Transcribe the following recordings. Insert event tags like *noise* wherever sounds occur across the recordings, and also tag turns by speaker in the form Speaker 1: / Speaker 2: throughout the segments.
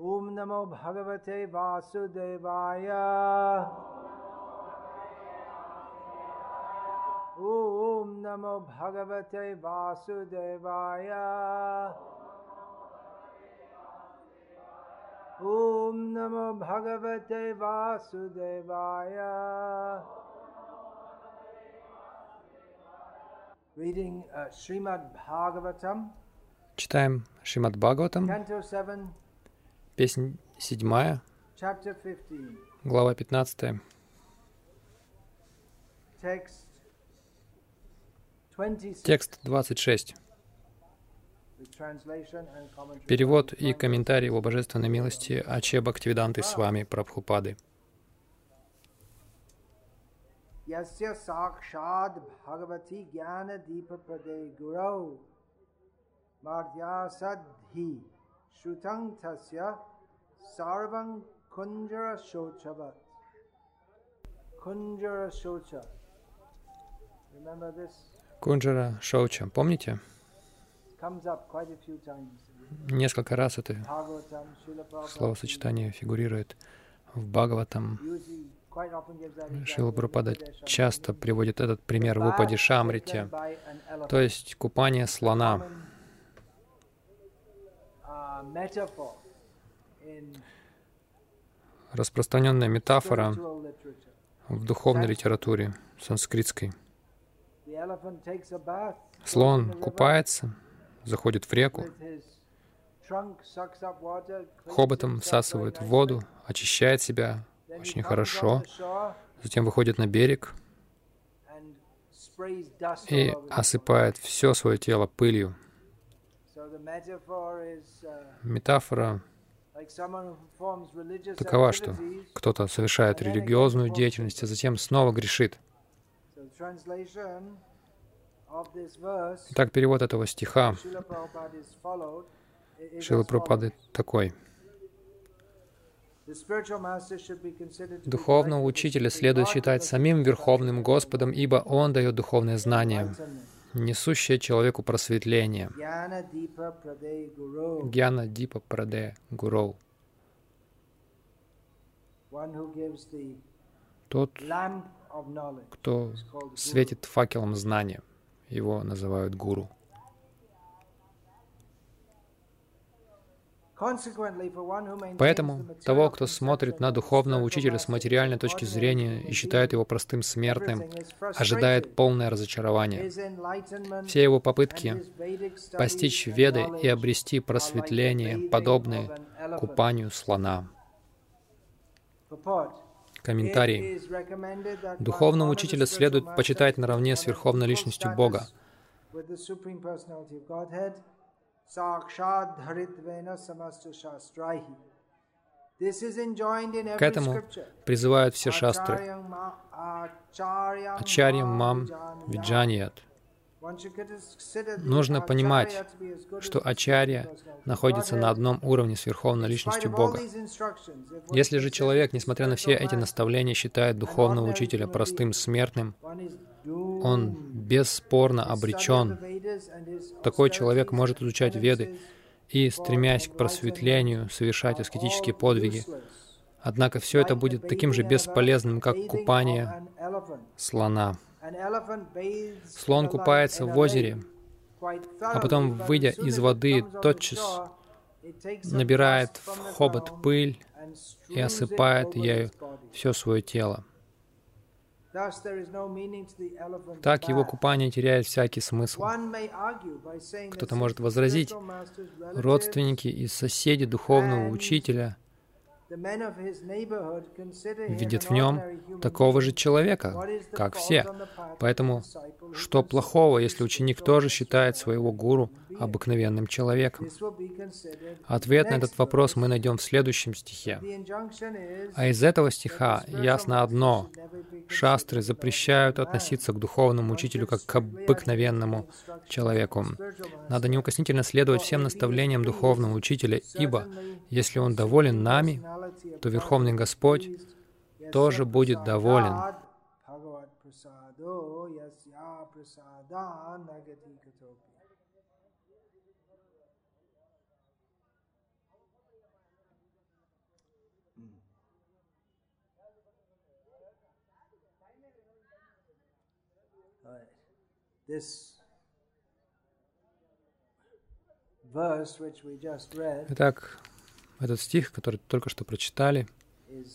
Speaker 1: ॐ नमो भगवते वासुदेवाय ॐ नमो भगवते वासुदेवाय ॐ नमो भगवते वासुदेवाय Reading uh, Srimad Bhagavatam,
Speaker 2: Читаем Шримад Бхагаватам,
Speaker 1: Canto 7,
Speaker 2: Песнь седьмая, глава 15. Текст 26. Перевод и комментарий его божественной милости Аче Бхактивиданты с вами Прабхупады.
Speaker 1: Ясья Шутанг тасья сарван кунджара шочават. Кунджара шоча. Remember this?
Speaker 2: Кунджара шоча. Помните? Несколько раз это словосочетание фигурирует в Бхагаватам. Шила Прабхупада часто приводит этот пример в Упаде Шамрите, то есть купание слона. Распространенная метафора в духовной литературе санскритской. Слон купается, заходит в реку, хоботом всасывает воду, очищает себя очень хорошо, затем выходит на берег и осыпает все свое тело пылью.
Speaker 1: shore. So the metaphor is uh,
Speaker 2: Метафора такова, что кто-то совершает религиозную деятельность, а затем снова грешит. Итак, перевод этого стиха
Speaker 1: follows.
Speaker 2: такой. Духовного учителя следует считать самим Верховным Господом, ибо Он дает духовное знание. Несущее человеку просветление. Гьяна Дипа Праде
Speaker 1: the
Speaker 2: Тот, кто светит факелом знания. Его называют гуру. Поэтому того, кто смотрит на духовного учителя с материальной точки зрения и считает его простым смертным, ожидает полное разочарование. Все его попытки постичь веды и обрести просветление,
Speaker 1: elephant.
Speaker 2: купанию слона. Комментарий. Духовного учителя
Speaker 1: spiritual
Speaker 2: следует почитать наравне с Верховной Личностью Бога. К этому призывают все шастры.
Speaker 1: Ачарьям ма- ачарьям
Speaker 2: Ачарьям
Speaker 1: мам
Speaker 2: виджаният. Нужно понимать, что Ачарья находится на одном уровне с Верховной Личностью Бога. Если же человек, несмотря на все эти наставления, считает духовного учителя простым смертным, он бесспорно обречен. Такой человек может изучать Веды и, стремясь к просветлению, совершать аскетические подвиги. Однако все это будет таким же бесполезным, как купание слона. Слон купается в озере, а потом, выйдя из воды, тотчас набирает в хобот пыль и осыпает ею все свое тело. Так его купание теряет всякий смысл. Кто-то может возразить, Родственники и соседи духовного учителя видят в нем такого же человека, как все. Поэтому что плохого, если ученик тоже считает своего гуру обыкновенным человеком? Ответ на этот вопрос мы найдем в следующем стихе. А из этого стиха ясно одно. Шастры запрещают относиться к духовному учителю как к обыкновенному человеку. Надо неукоснительно следовать всем наставлениям духовного учителя, ибо если он доволен нами, то Верховный Господь тоже будет доволен. Итак, этот стих, который только что прочитали,
Speaker 1: uh,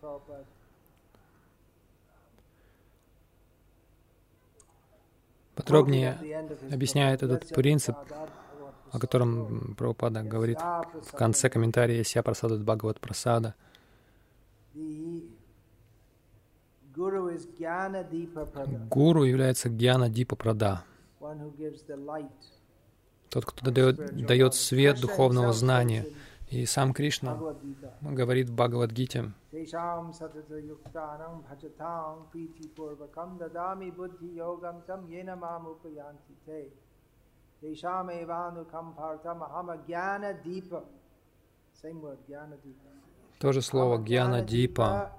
Speaker 1: Prabhupada
Speaker 2: подробнее объясняет этот принцип, о котором Прабхупада говорит в конце комментария Ся Прасада Бхагават Прасада. Гуру является Гьяна Дипа Прада, тот, кто дает, дает свет духовного знания. И сам Кришна говорит в Бхагавадгите, то же слово Гьяна Дипа.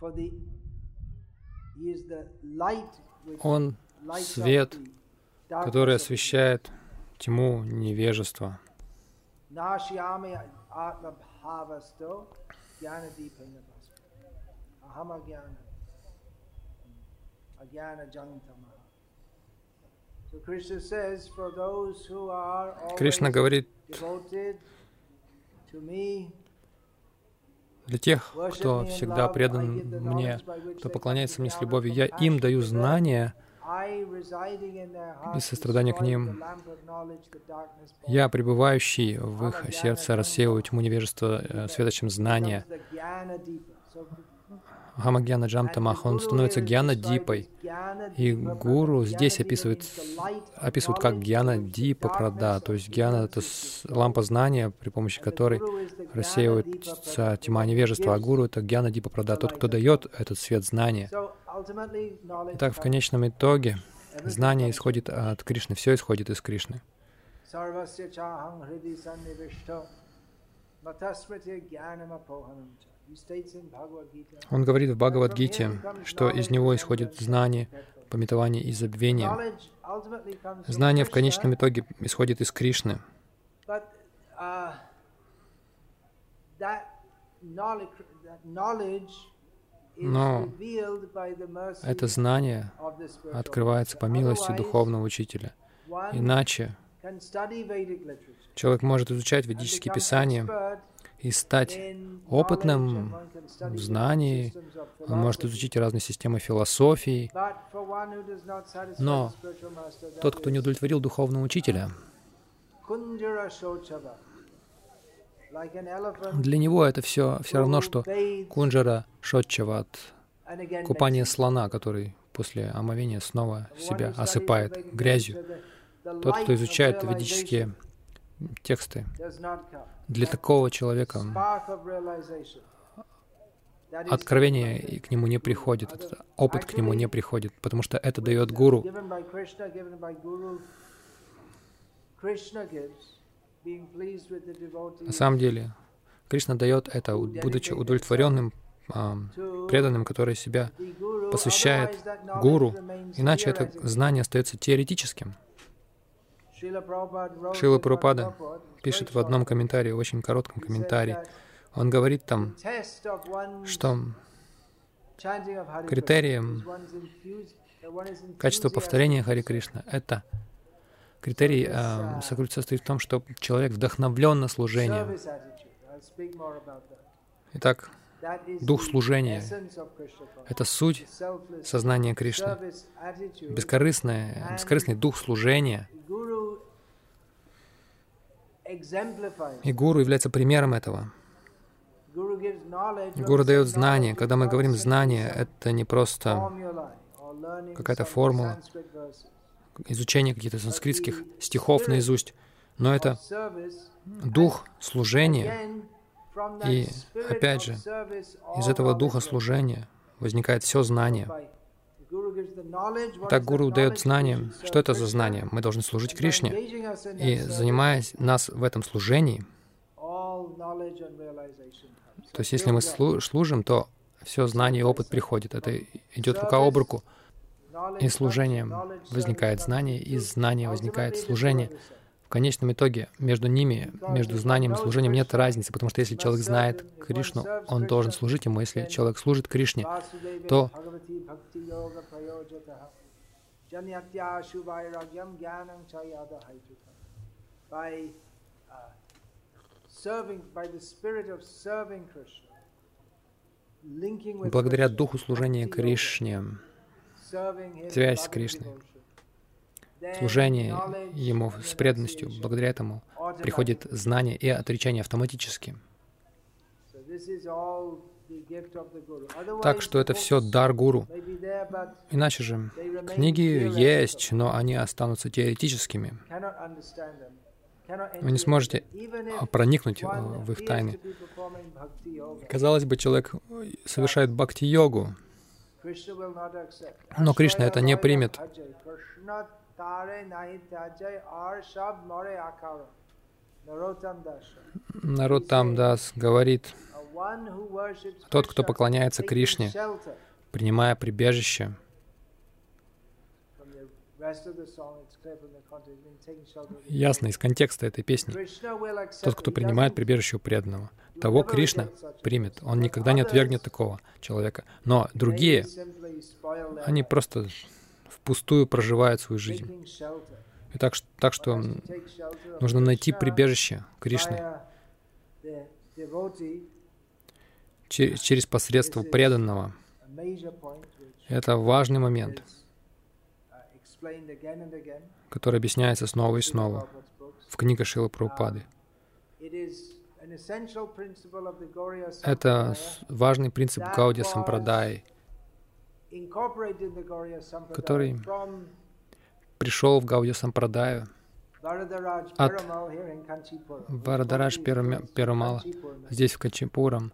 Speaker 1: For the, he is the light
Speaker 2: Он свет, который освещает тьму невежества. Кришна говорит, для тех, кто всегда предан мне, кто поклоняется мне с любовью, я им даю знания, и сострадание к ним. Я, пребывающий в их сердце, рассеиваю тьму невежества э, светочем знания. Хамагьяна Джамтамах, он становится Гьяна Дипой. И гуру здесь описывает, описывают как Гьяна Дипа Прада, то есть Гьяна — это лампа знания, при помощи которой рассеивается тьма невежества, а гуру — это Гьяна Дипа Прада, тот, кто дает этот свет знания. Итак, в конечном итоге знание исходит от Кришны, все исходит из Кришны.
Speaker 1: Sarvasya chaham hridi sannivishto cha.
Speaker 2: Он говорит в Бхагавадгите, что из него исходит знание, пометование и забвение. Знание в конечном итоге исходит из Кришны, Но это знание открывается по милости духовного учителя. Иначе человек может изучать ведические писания и стать опытным в знании, он может изучить разные системы философии, Но тот, кто не удовлетворил духовного учителя, для него это все все равно, что кунджара
Speaker 1: again
Speaker 2: купание
Speaker 1: makes
Speaker 2: слона, который после омовения снова себя осыпает грязью. Тот, кто изучает ведические тексты, для такого человека откровение к нему не приходит, этот опыт к нему не приходит, потому что это дает гуру. На самом деле, Кришна дает это, будучи удовлетворенным, преданным, который себя посвящает гуру, иначе это знание остается теоретическим.
Speaker 1: Шрила Прабхупада
Speaker 2: Пишет в одном комментарии, очень коротком комментарии, он говорит там, что критерием
Speaker 1: enthusiastic
Speaker 2: повторения Хари. Кришна — это критерий сокры- состоит в том, что человек вдохновлен на служение. Итак, дух служения это суть сознания Кришны. Бескорыстное, бескорыстный дух служения. И гуру является примером этого. Гуру дает
Speaker 1: knowledge
Speaker 2: Когда мы говорим
Speaker 1: some
Speaker 2: это не просто какая-то формула. Изучение каких-то санскритских стихов наизусть, но это дух служения. И опять же, Из этого духа служения возникает все знание. Так гуру дает
Speaker 1: should
Speaker 2: Что это за знание? Мы должны служить Кришне. И занимаясь нас в этом служении, то есть если мы слу- служим, то все знание и опыт приходит. Это идет рука об руку. И служением возникает знание, и
Speaker 1: comes.
Speaker 2: знание возникает служение. Конечном итоге между ними, между знанием и служением нет разницы, потому что если человек знает Кришну, он должен служить ему. Если человек служит Кришне, то благодаря духу служения Кришне, связь с Кришной, служение Ему с преданностью, благодаря этому приходит знание и отречение автоматически. Так что это все дар гуру. Иначе же книги есть, но они останутся теоретическими. Вы не сможете проникнуть в их тайны. Казалось бы, человек совершает бхакти-йогу, но Кришна это не примет. Народ там Дас говорит, тот, кто поклоняется Кришне, принимая прибежище, Ясно из контекста этой песни. Тот, кто принимает прибежище у преданного, того Кришна примет. Он никогда не отвергнет такого человека. Но другие, они просто впустую проживают свою жизнь. И так, так что нужно найти прибежище Кришны через посредство преданного. Это важный момент, который объясняется снова и снова в книге Шила Прабхупады. Это важный принцип Гаудия Сампрадай, который пришел в Гаудия Сампрадаю. От Варадарадж Перумала здесь, в Канчипурам.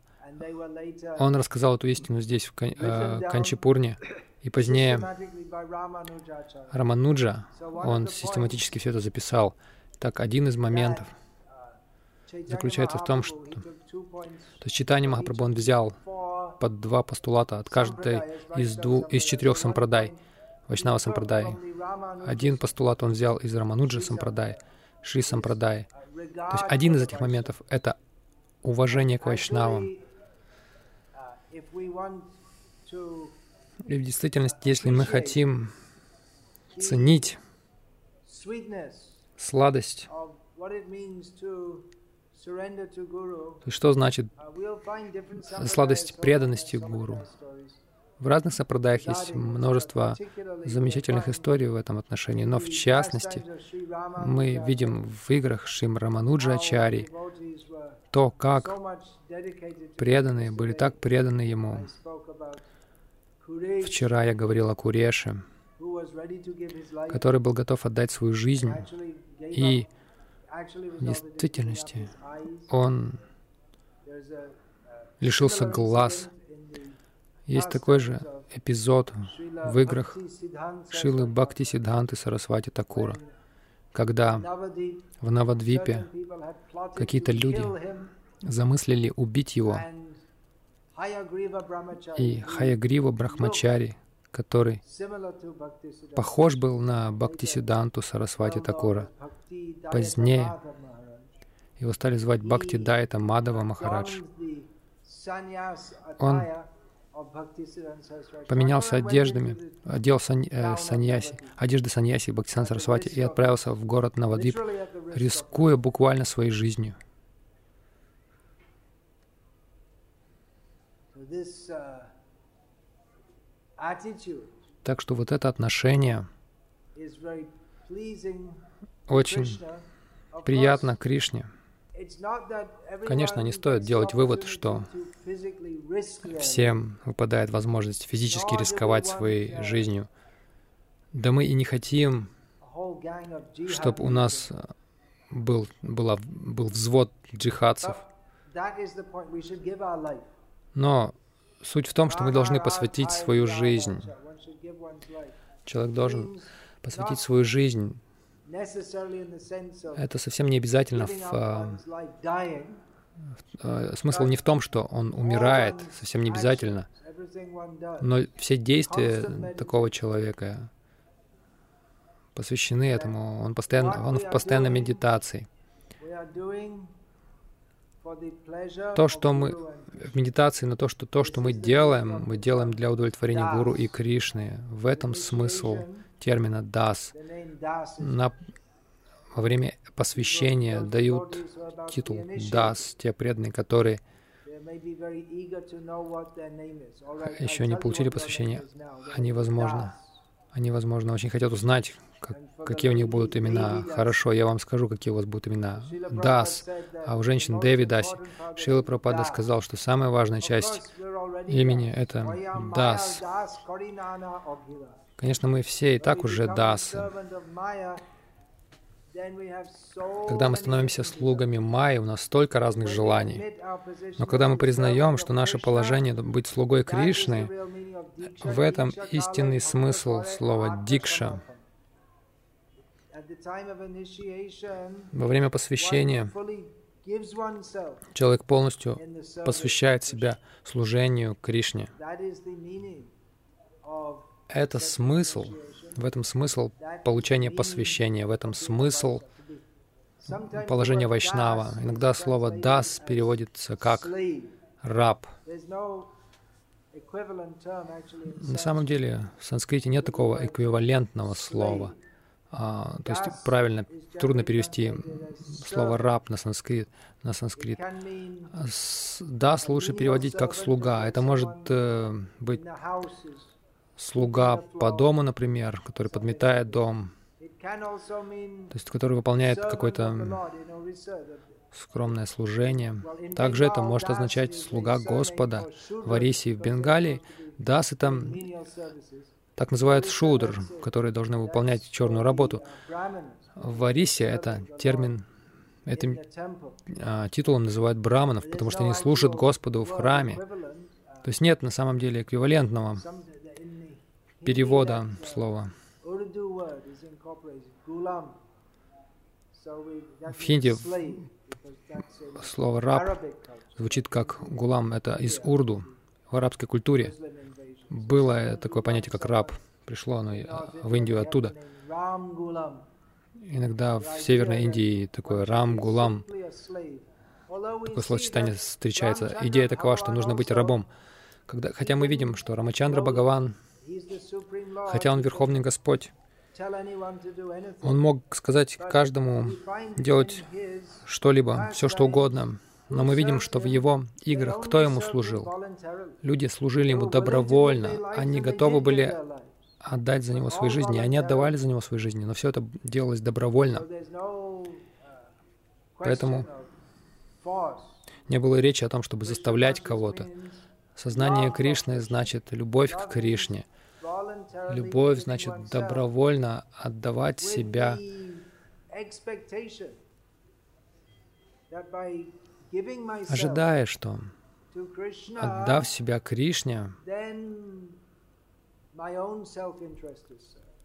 Speaker 2: Он рассказал эту истину здесь, в э, Канчипурне, и позднее Рамануджа, он систематически все это записал. Так, один из моментов заключается в том, что то есть читание Махапрабху он взял под два постулата от каждой из, двух, из четырех сампрадай, Вайшнава сампрадай. Один постулат он взял из Рамануджа сампрадай, Шри сампрадай. То есть один из этих моментов — это уважение к Вайшнавам. И в действительности, если мы хотим ценить сладость, то что значит сладость преданности Гуру? В разных сапрадаях есть множество замечательных историй в этом отношении, но в частности мы видим в играх Шим Рамануджа Ачари то, как преданные были так преданы ему. Вчера я говорил о Куреше, который был готов отдать свою жизнь, и в действительности он лишился глаз. Есть такой же эпизод в играх Шилы Бхакти Сиддханты Сарасвати Такура, когда в Навадвипе какие-то люди замыслили убить его, и Хаягрива Брахмачари, который похож был на Бхактисиданту Сарасвати Такура. Позднее его стали звать Бхакти Дайта Мадава Махарадж. Он поменялся одеждами, одел сан, э, саньяси, одежды саньяси Бхактисан Сарасвати и отправился в город Навадип, рискуя буквально своей жизнью. Так что вот это отношение очень приятно Кришне. Конечно, не стоит делать вывод, что всем выпадает возможность физически рисковать своей жизнью. Да мы и не хотим, чтобы у нас был, была, был взвод джихадцев. Но Суть в том, что мы должны посвятить свою жизнь. Человек должен посвятить свою жизнь. Это совсем не обязательно в, а, а, смысл не в том, что он умирает, совсем не обязательно. Но все действия такого человека посвящены этому. Он постоянно, он в постоянной медитации. То, что мы в медитации на то, что то, что мы делаем, мы делаем для удовлетворения Гуру и Кришны. В этом смысл термина «дас». На, во время посвящения дают титул «дас» те преданные, которые еще не получили посвящение. Они, возможно, они, возможно, очень хотят узнать, как, какие у них будут имена. Хорошо, я вам скажу, какие у вас будут имена. Дас, а у женщин Деви Даси. Шила Прабхупада сказал, что самая важная часть имени — это Дас. Конечно, мы все и так уже Дасы. Когда мы становимся слугами Майи, у нас столько разных желаний. Но когда мы признаем, что наше положение — быть слугой Кришны, в этом истинный смысл слова «дикша». Во время посвящения человек полностью посвящает себя служению Кришне. Это смысл в этом смысл получения посвящения, в этом смысл положения Вайшнава. Иногда слово «дас» переводится как «раб». На самом деле в санскрите нет такого эквивалентного слова. А, то есть правильно, трудно перевести слово «раб» на санскрит. На санскрит. «Дас» лучше переводить как «слуга». Это может э, быть слуга по дому, например, который подметает дом, то есть который выполняет какое-то скромное служение. Также это может означать слуга Господа. В Арисе в Бенгалии дас — это так называют шудр, которые должны выполнять черную работу. В Арисе это термин, этим а, титулом называют браманов, потому что они служат Господу в храме. То есть нет на самом деле эквивалентного перевода слова. В хинди слово «раб» звучит как «гулам». Это из урду. В арабской культуре было такое понятие, как «раб». Пришло оно в Индию оттуда. Иногда в Северной Индии такое «рам», «гулам». Такое словосочетание встречается. Идея такова, что нужно быть рабом. Когда, хотя мы видим, что Рамачандра Бхагаван Хотя Он Верховный Господь, Он мог сказать каждому делать что-либо, все что угодно. Но мы видим, что в Его играх кто Ему служил? Люди служили Ему добровольно. Они готовы были отдать за Него свои жизни. Они отдавали за Него свои жизни, но все это делалось добровольно. Поэтому не было речи о том, чтобы заставлять кого-то. Сознание Кришны значит любовь к Кришне — Любовь значит добровольно отдавать себя ожидая, что отдав себя Кришне,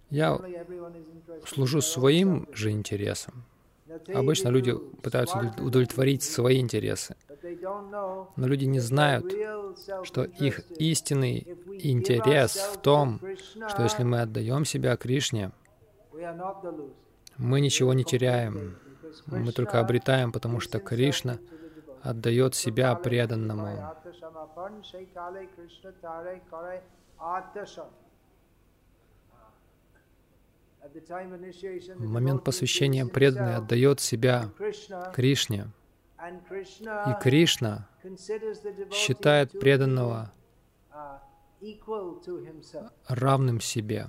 Speaker 2: я служу своим же интересам. Обычно люди пытаются удовлетворить свои интересы. Но люди не знают, что их истинный интерес в том, что если мы отдаем себя Кришне, мы ничего не теряем, мы только обретаем, потому что Кришна отдает себя преданному. В момент посвящения преданный отдает себя Кришне, и Кришна считает преданного равным себе.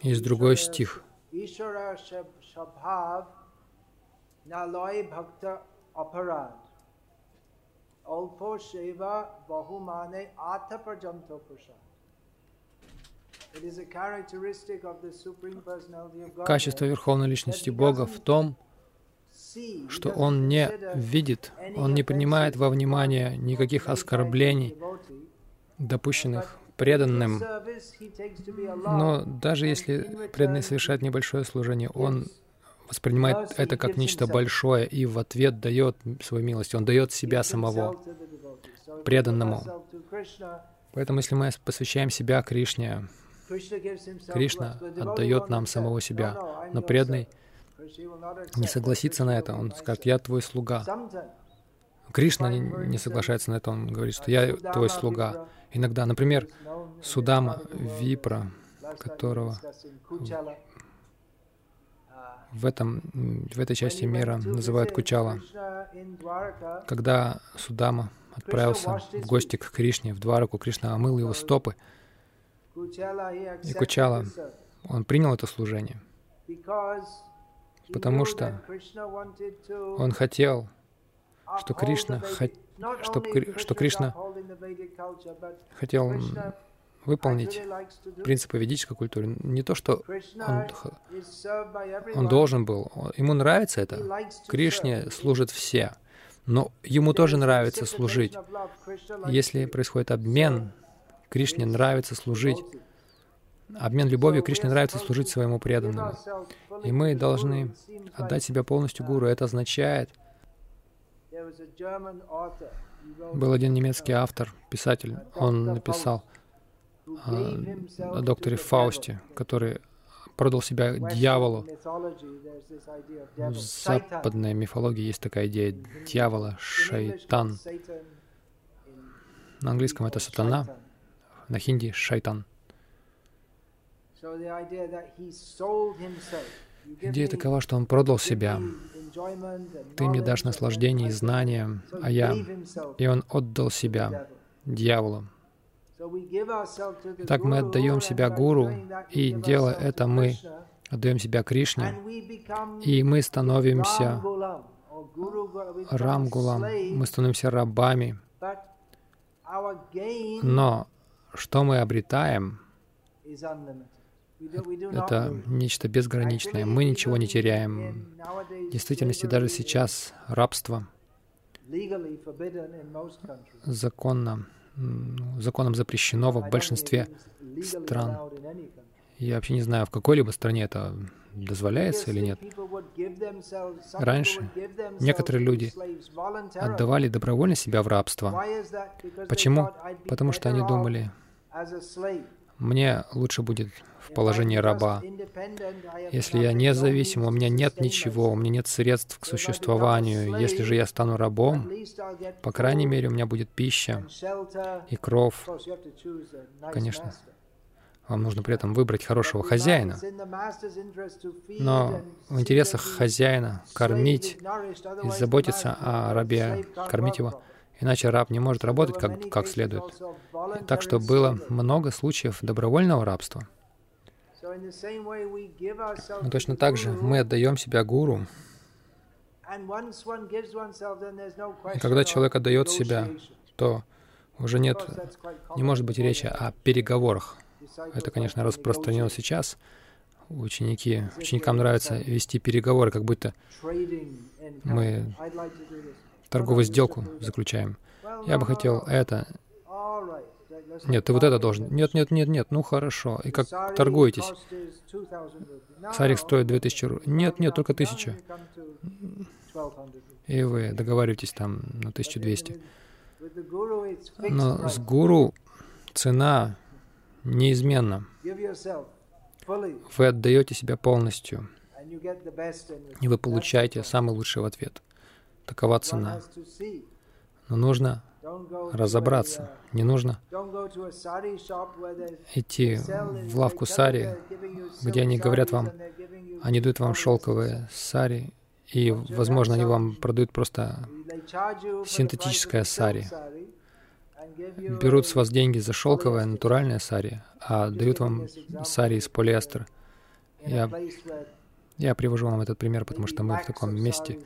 Speaker 2: Есть другой стих. Качество Верховной Личности Бога в том, что он не видит, он не принимает во внимание никаких оскорблений, допущенных преданным. Но даже если преданный совершает небольшое служение, он воспринимает это как нечто большое и в ответ дает свою милость. Он дает себя самого преданному. Поэтому, если мы посвящаем себя Кришне, Кришна отдает нам самого себя, но преданный не согласится на это. Он скажет, я твой слуга. Кришна не, не соглашается на это, он говорит, что я твой слуга. Иногда, например, Судама Випра, которого в, этом, в этой части мира называют Кучала. Когда Судама отправился в гости к Кришне, в Двараку, Кришна омыл его стопы, и Кучала, он принял это служение, потому что он хотел, что Кришна, что, что Кришна хотел выполнить принципы ведической культуры. Не то, что он, он должен был, ему нравится это. Кришне служат все, но ему тоже нравится служить. Если происходит обмен, Кришне нравится служить. Обмен любовью Кришне нравится служить своему преданному. И мы должны отдать себя полностью Гуру. Это означает, был один немецкий автор, писатель, он написал, о докторе Фаусте, который продал себя дьяволу. В западной мифологии есть такая идея дьявола, шайтан. На английском это сатана, на хинди — шайтан. Идея такова, что он продал себя. Ты мне дашь наслаждение и знания, а я... И он отдал себя дьяволу. Так мы отдаем себя Гуру, и делая это, мы. Отдаем себя Кришне, и мы становимся Рамгулам, мы становимся рабами. Но что мы обретаем, это нечто безграничное. Мы ничего не теряем. В действительности даже сейчас рабство законно законом запрещено в большинстве стран. Я вообще не знаю, в какой-либо стране это дозволяется или нет. Раньше некоторые люди отдавали добровольно себя в рабство. Почему? Потому что они думали, мне лучше будет в положении раба. Если я независим, у меня нет ничего, у меня нет средств к существованию. Если же я стану рабом, по крайней мере, у меня будет пища и кров. Конечно, вам нужно при этом выбрать хорошего хозяина. Но в интересах хозяина кормить и заботиться о рабе, кормить его — Иначе раб не может работать как, как следует. Так что было много случаев добровольного рабства. Но точно так же мы отдаем себя гуру. И когда человек отдает себя, то уже нет, не может быть речи о переговорах. Это, конечно, распространено сейчас. Ученики, ученикам нравится вести переговоры, как будто мы торговую сделку заключаем. Я бы хотел это. Нет, ты вот это должен. Нет, нет, нет, нет, ну хорошо. И как торгуетесь? Сарик стоит 2000 рублей. Нет, нет, только 1000. И вы договариваетесь там на 1200. Но с гуру цена неизменна. Вы отдаете себя полностью, и вы получаете самый лучший в ответ. Такова цена. Но нужно разобраться. Не нужно идти в лавку сари, где они говорят вам, они дают вам шелковые сари, и, возможно, они вам продают просто синтетическое сари. Берут с вас деньги за шелковое, натуральное сари, а дают вам сари из полиэстера. Я я привожу вам этот пример, потому что мы в таком месте,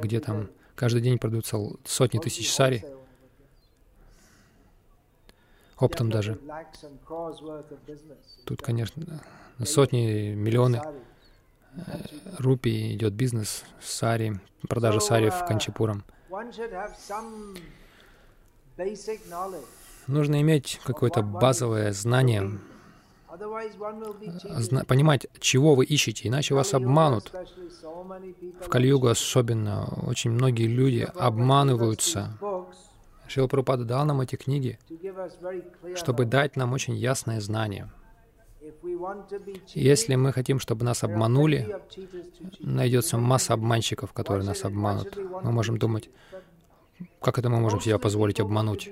Speaker 2: где там каждый день продаются сотни тысяч сари, оптом даже. Тут, конечно, на сотни, миллионы э, рупий идет бизнес сари, продажа сари в Канчипурам. Нужно иметь какое-то базовое знание понимать, чего вы ищете, иначе вас обманут. В Кали-югу особенно очень многие люди обманываются. Шила Прабхупада дал нам эти книги, чтобы дать нам очень ясное знание. Если мы хотим, чтобы нас обманули, найдется масса обманщиков, которые нас обманут. Мы можем думать, как это мы можем себе позволить обмануть?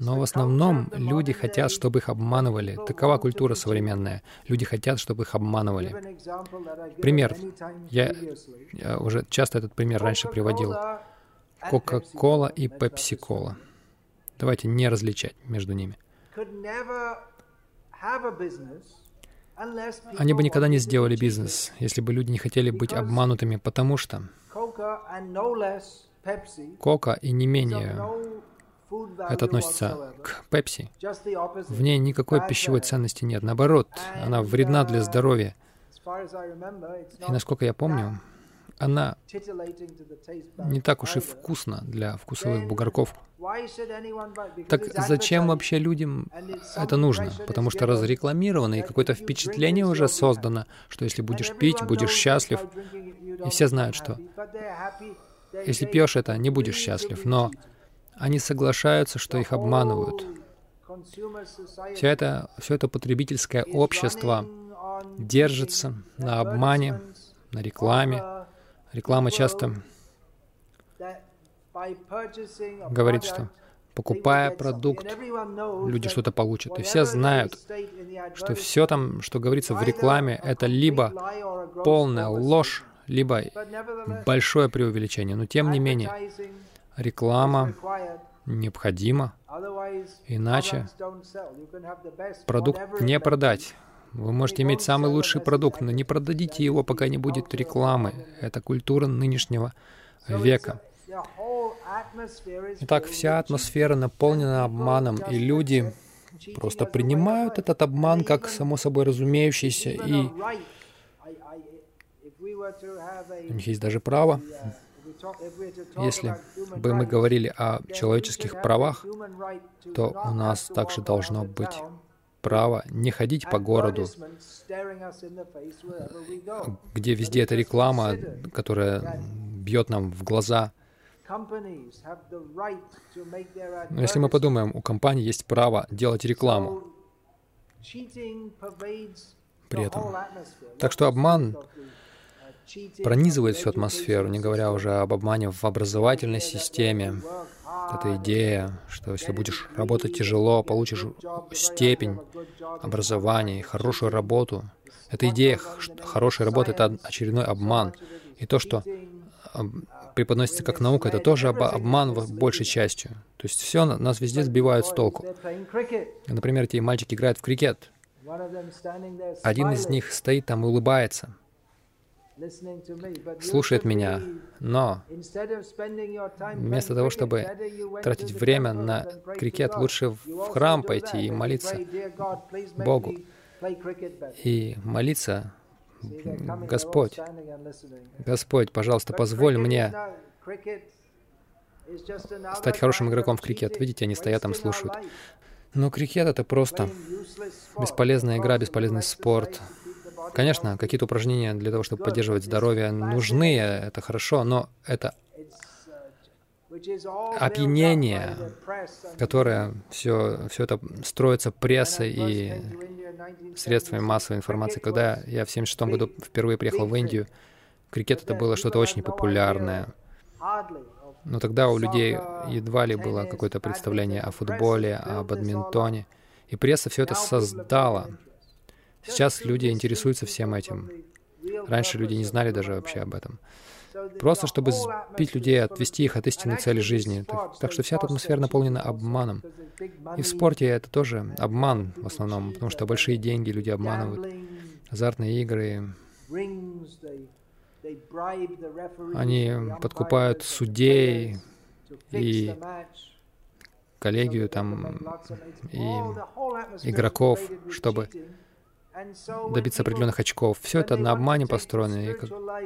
Speaker 2: Но в основном люди хотят, чтобы их обманывали. Такова культура современная. Люди хотят, чтобы их обманывали. Пример. Я, я уже часто этот пример раньше приводил. Кока-кола и пепси-кола. Давайте не различать между ними. Они бы никогда не сделали бизнес, если бы люди не хотели быть обманутыми, потому что Кока и не менее это относится к Пепси. В ней никакой пищевой ценности нет. Наоборот, она вредна для здоровья. И насколько я помню, она не так уж и вкусна для вкусовых бугорков. Так зачем вообще людям это нужно? Потому что разрекламировано, и какое-то впечатление уже создано, что если будешь пить, будешь счастлив. И все знают, что если пьешь это, не будешь счастлив. Но они соглашаются, что их обманывают. Все это, все это потребительское общество держится на обмане, на рекламе. Реклама часто говорит, что покупая продукт, люди что-то получат. И все знают, что все там, что говорится в рекламе, это либо полная ложь, либо большое преувеличение. Но тем не менее, реклама необходима, иначе продукт не продать. Вы можете иметь самый лучший продукт, но не продадите его, пока не будет рекламы. Это культура нынешнего века. Итак, вся атмосфера наполнена обманом, и люди просто принимают этот обман как само собой разумеющийся, и у них есть даже право. Если бы мы говорили о человеческих правах, то у нас также должно быть право не ходить по городу, где везде эта реклама, которая бьет нам в глаза. Но если мы подумаем, у компании есть право делать рекламу при этом. Так что обман пронизывает всю атмосферу, не говоря уже об обмане в образовательной системе. Эта идея, что если будешь работать тяжело, получишь степень образования и хорошую работу. Эта идея хорошей работы — это очередной обман. И то, что преподносится как наука, это тоже обман в большей частью. То есть все нас везде сбивают с толку. Например, эти мальчики играют в крикет. Один из них стоит там и улыбается слушает меня, но вместо того, чтобы тратить время на крикет, лучше в храм пойти и молиться Богу. И молиться, Господь, Господь, пожалуйста, позволь мне стать хорошим игроком в крикет. Видите, они стоят там, слушают. Но крикет — это просто бесполезная игра, бесполезный спорт. Конечно, какие-то упражнения для того, чтобы поддерживать здоровье, нужны, это хорошо, но это опьянение, которое все, все это строится прессой и средствами массовой информации. Когда я в 1976 году впервые приехал в Индию, крикет это было что-то очень популярное. Но тогда у людей едва ли было какое-то представление о футболе, о бадминтоне. И пресса все это создала. Сейчас люди интересуются всем этим. Раньше люди не знали даже вообще об этом. Просто чтобы сбить людей, отвести их от истинной цели жизни. Так, так что вся эта атмосфера наполнена обманом. И в спорте это тоже обман в основном, потому что большие деньги люди обманывают. Азартные игры. Они подкупают судей и коллегию там и игроков, чтобы добиться определенных очков. Все это на обмане построено. И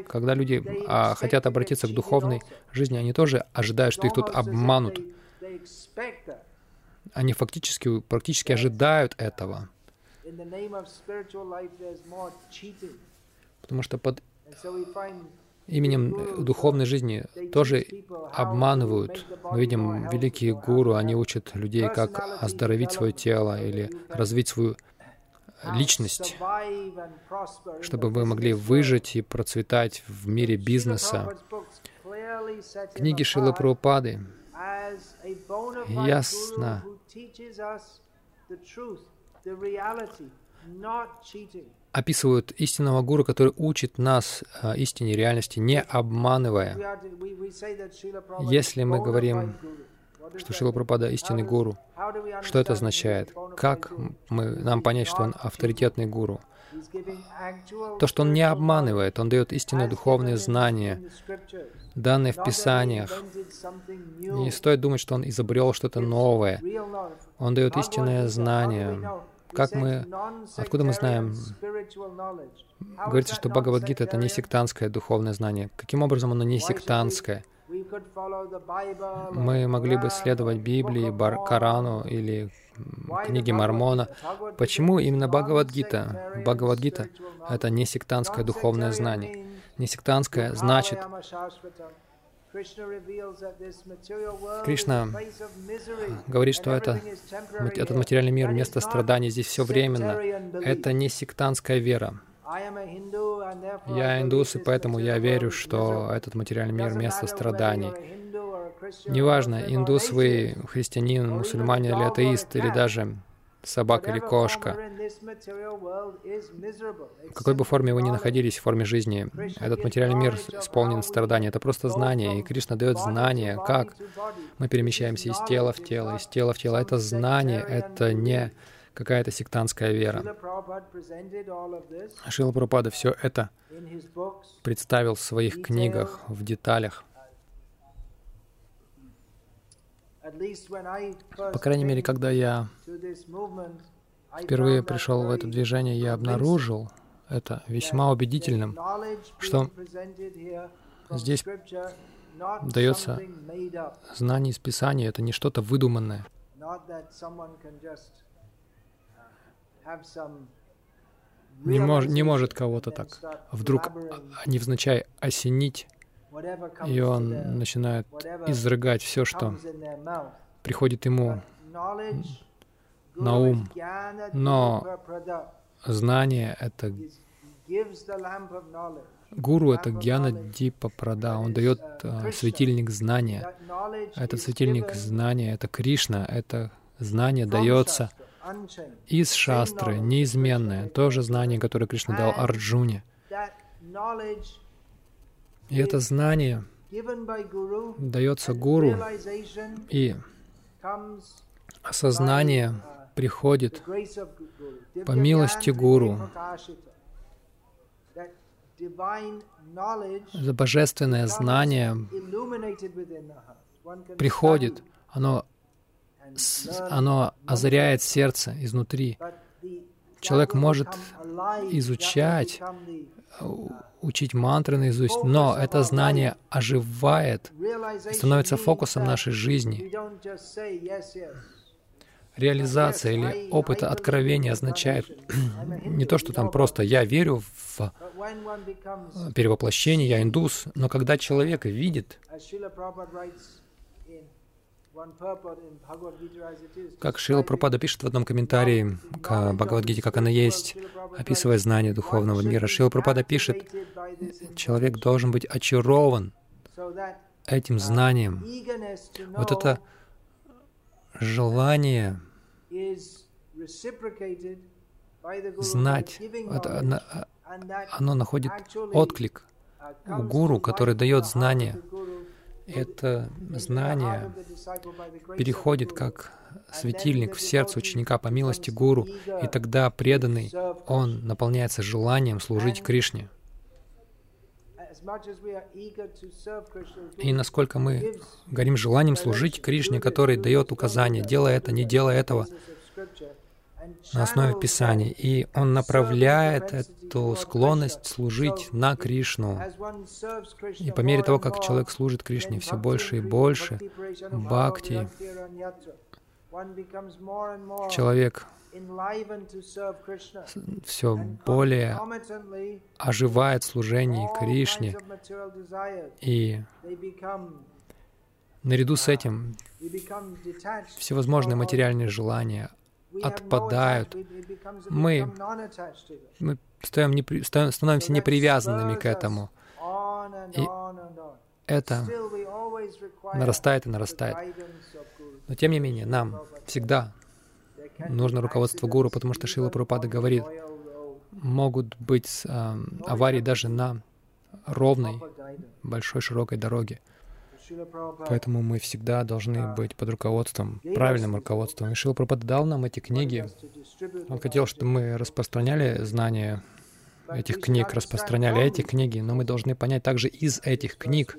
Speaker 2: когда люди а, хотят обратиться к духовной жизни, они тоже ожидают, что их тут обманут. Они фактически, практически ожидают этого. Потому что под именем духовной жизни тоже обманывают. Мы видим великие гуру, они учат людей, как оздоровить свое тело или развить свою личность, чтобы вы могли выжить и процветать в мире бизнеса. Книги Шилы Прабхупады. ясно. описывают истинного гуру, который учит нас а, истине реальности, не обманывая. Если мы говорим, что Шила Прабхупада истинный гуру, что это означает? Как мы, нам понять, что он авторитетный гуру? То, что он не обманывает, он дает истинные духовные знания, данные в Писаниях. Не стоит думать, что он изобрел что-то новое. Он дает истинное знание. Как мы, откуда мы знаем? Говорится, что Бхагавадгита — это не сектантское духовное знание. Каким образом оно не сектантское? Мы могли бы следовать Библии, Бар Корану или книге Мормона. Почему именно Бхагавадгита? Бхагавадгита — это не сектантское духовное знание. Не сектантское значит, Кришна *sighs* говорит, что это, этот материальный мир, место страданий, здесь все временно. Это не сектантская вера. Я индус, и поэтому я верю, что этот материальный мир — место страданий. Неважно, индус вы, христианин, мусульманин или атеист, или даже собака или кошка. В какой бы форме вы ни находились, в форме жизни, этот материальный мир исполнен страданий. Это просто знание, и Кришна дает знание, как мы перемещаемся из тела в тело, из тела в тело. Это знание, это не какая-то сектантская вера. Шила Прабхупада все это представил в своих книгах в деталях. По крайней мере, когда я впервые пришел в это движение, я обнаружил это весьма убедительным, что здесь дается знание из Писания, это не что-то выдуманное. Не, мож, не может кого-то так вдруг невзначай осенить и он начинает изрыгать все, что приходит ему на ум. Но знание — это Гуру — это Гьяна Дипа Прада. Он дает uh, светильник знания. Этот светильник знания — это Кришна. Это знание дается из шастры, неизменное. То же знание, которое Кришна дал Арджуне. И это знание дается гуру, и осознание приходит по милости гуру. За божественное знание приходит, оно, оно озаряет сердце изнутри. Человек может изучать учить мантры наизусть, но это знание оживает становится фокусом нашей жизни. Реализация или опыт откровения означает *clears throat* не то, что там просто «я верю в перевоплощение, я индус», но когда человек видит, как Шила Пропада пишет в одном комментарии к Бхагавадгите, как она есть, описывая знание духовного мира, Шила Пропада пишет, человек должен быть очарован этим знанием. Вот это желание знать, это, оно, оно находит отклик у гуру, который дает знание это знание переходит как светильник в сердце ученика по милости гуру, и тогда преданный, он наполняется желанием служить Кришне. И насколько мы горим желанием служить Кришне, который дает указания, делай это, не делай этого, на основе Писаний, и он направляет эту склонность служить на Кришну. И по мере того, как человек служит Кришне все больше и больше, бхакти, человек все более оживает служение Кришне, и наряду с этим всевозможные материальные желания отпадают. Мы, мы стаем непри, становимся непривязанными к этому. И это нарастает и нарастает. Но тем не менее, нам всегда нужно руководство гуру, потому что Шила Прабхупада говорит, могут быть э, аварии даже на ровной, большой, широкой дороге. Поэтому мы всегда должны быть под руководством, правильным руководством. И Шила Прабхупада дал нам эти книги. Он хотел, чтобы мы распространяли знания этих книг, распространяли эти книги, но мы должны понять также из этих книг,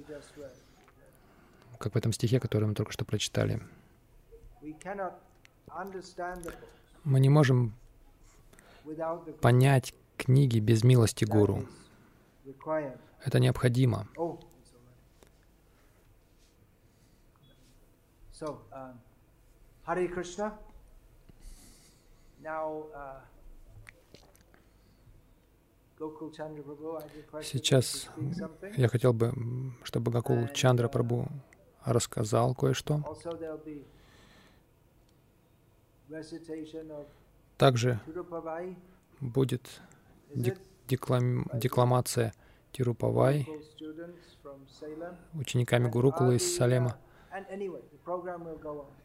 Speaker 2: как в этом стихе, который мы только что прочитали. Мы не можем понять книги без милости Гуру. Это необходимо. So, um, Hare Krishna. Now, uh, Сейчас я хотел бы, чтобы Гакул Чандра Прабу рассказал кое-что. Также будет деклам, декламация Тирупавай учениками Гурукулы из Салема.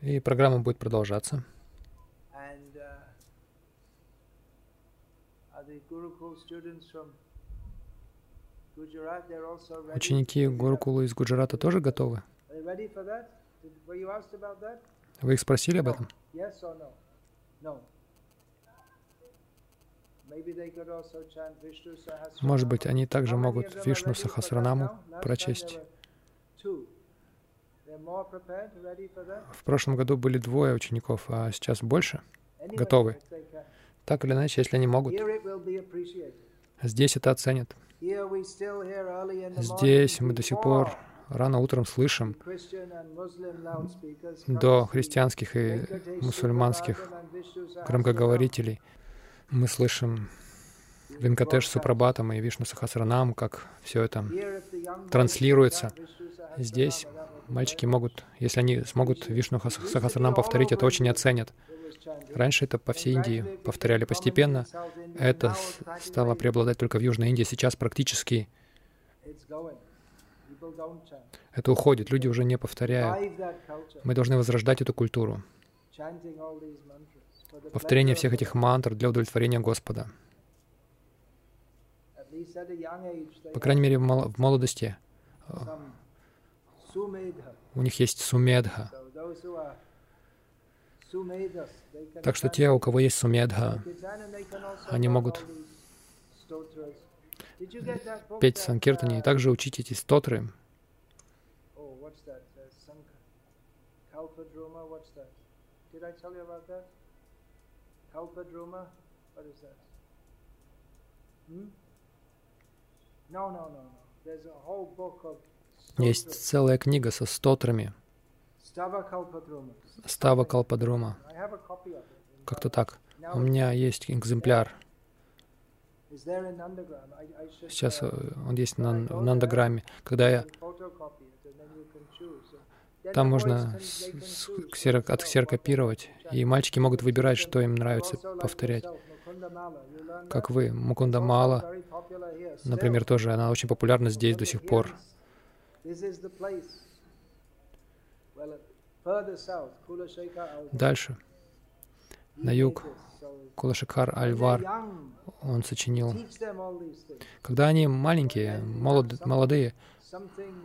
Speaker 2: И программа будет продолжаться. Ученики Гурукулы из Гуджарата тоже готовы? Вы их спросили об этом? Может быть, они также могут Вишну Сахасранаму прочесть. В прошлом году были двое учеников, а сейчас больше готовы. Так или иначе, если они могут, здесь это оценят. Здесь мы до сих пор рано утром слышим до христианских и мусульманских громкоговорителей. Мы слышим Венкатеш Супрабатам и Вишну Сахасранам, как все это транслируется. Здесь мальчики могут, если они смогут Вишну Сахасранам повторить, это очень оценят. Раньше это по всей Индии повторяли постепенно. Это стало преобладать только в Южной Индии. Сейчас практически это уходит. Люди уже не повторяют. Мы должны возрождать эту культуру. Повторение всех этих мантр для удовлетворения Господа. По крайней мере, в молодости э, у них есть сумедха. Так что те, у кого есть сумедха, они могут петь санкиртани и также учить эти стотры. Есть целая книга со стотрами. Става Калпадрума. Как-то так. У меня есть экземпляр. Сейчас э, он есть на, в Нандаграме. Когда я... Там можно ксерок, отксерокопировать, и мальчики могут выбирать, что им нравится повторять. Как вы, Мукунда Мала, например, тоже, она очень популярна здесь до сих пор. Дальше, на юг, Кулашикар Альвар, он сочинил. Когда они маленькие, молод, молодые,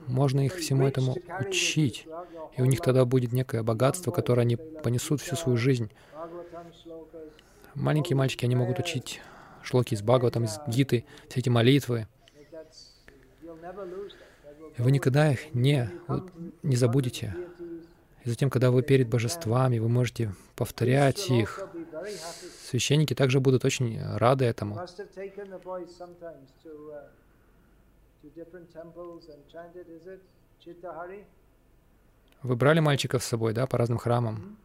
Speaker 2: можно их всему этому учить, и у них тогда будет некое богатство, которое они понесут всю свою жизнь. Маленькие мальчики, они могут учить шлоки из Бхагаватам, из Гиты, все эти молитвы. Вы никогда их не, не забудете. И затем, когда вы перед божествами, вы можете повторять их. Священники также будут очень рады этому. Вы брали мальчиков с собой, да, по разным храмам?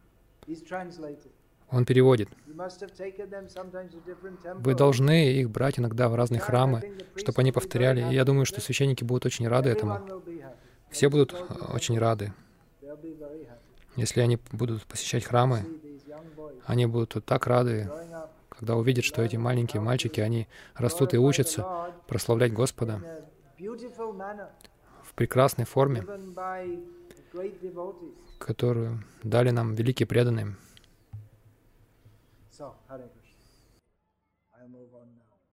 Speaker 2: Он переводит. Вы должны их брать иногда в разные храмы, чтобы они повторяли. И я думаю, что священники будут очень рады этому. Все будут очень рады. Если они будут посещать храмы,
Speaker 1: Они будут так рады, когда увидят, что эти маленькие мальчики, они растут и учатся прославлять Господа в прекрасной форме, которую дали нам великие преданные.
Speaker 2: So, how do you?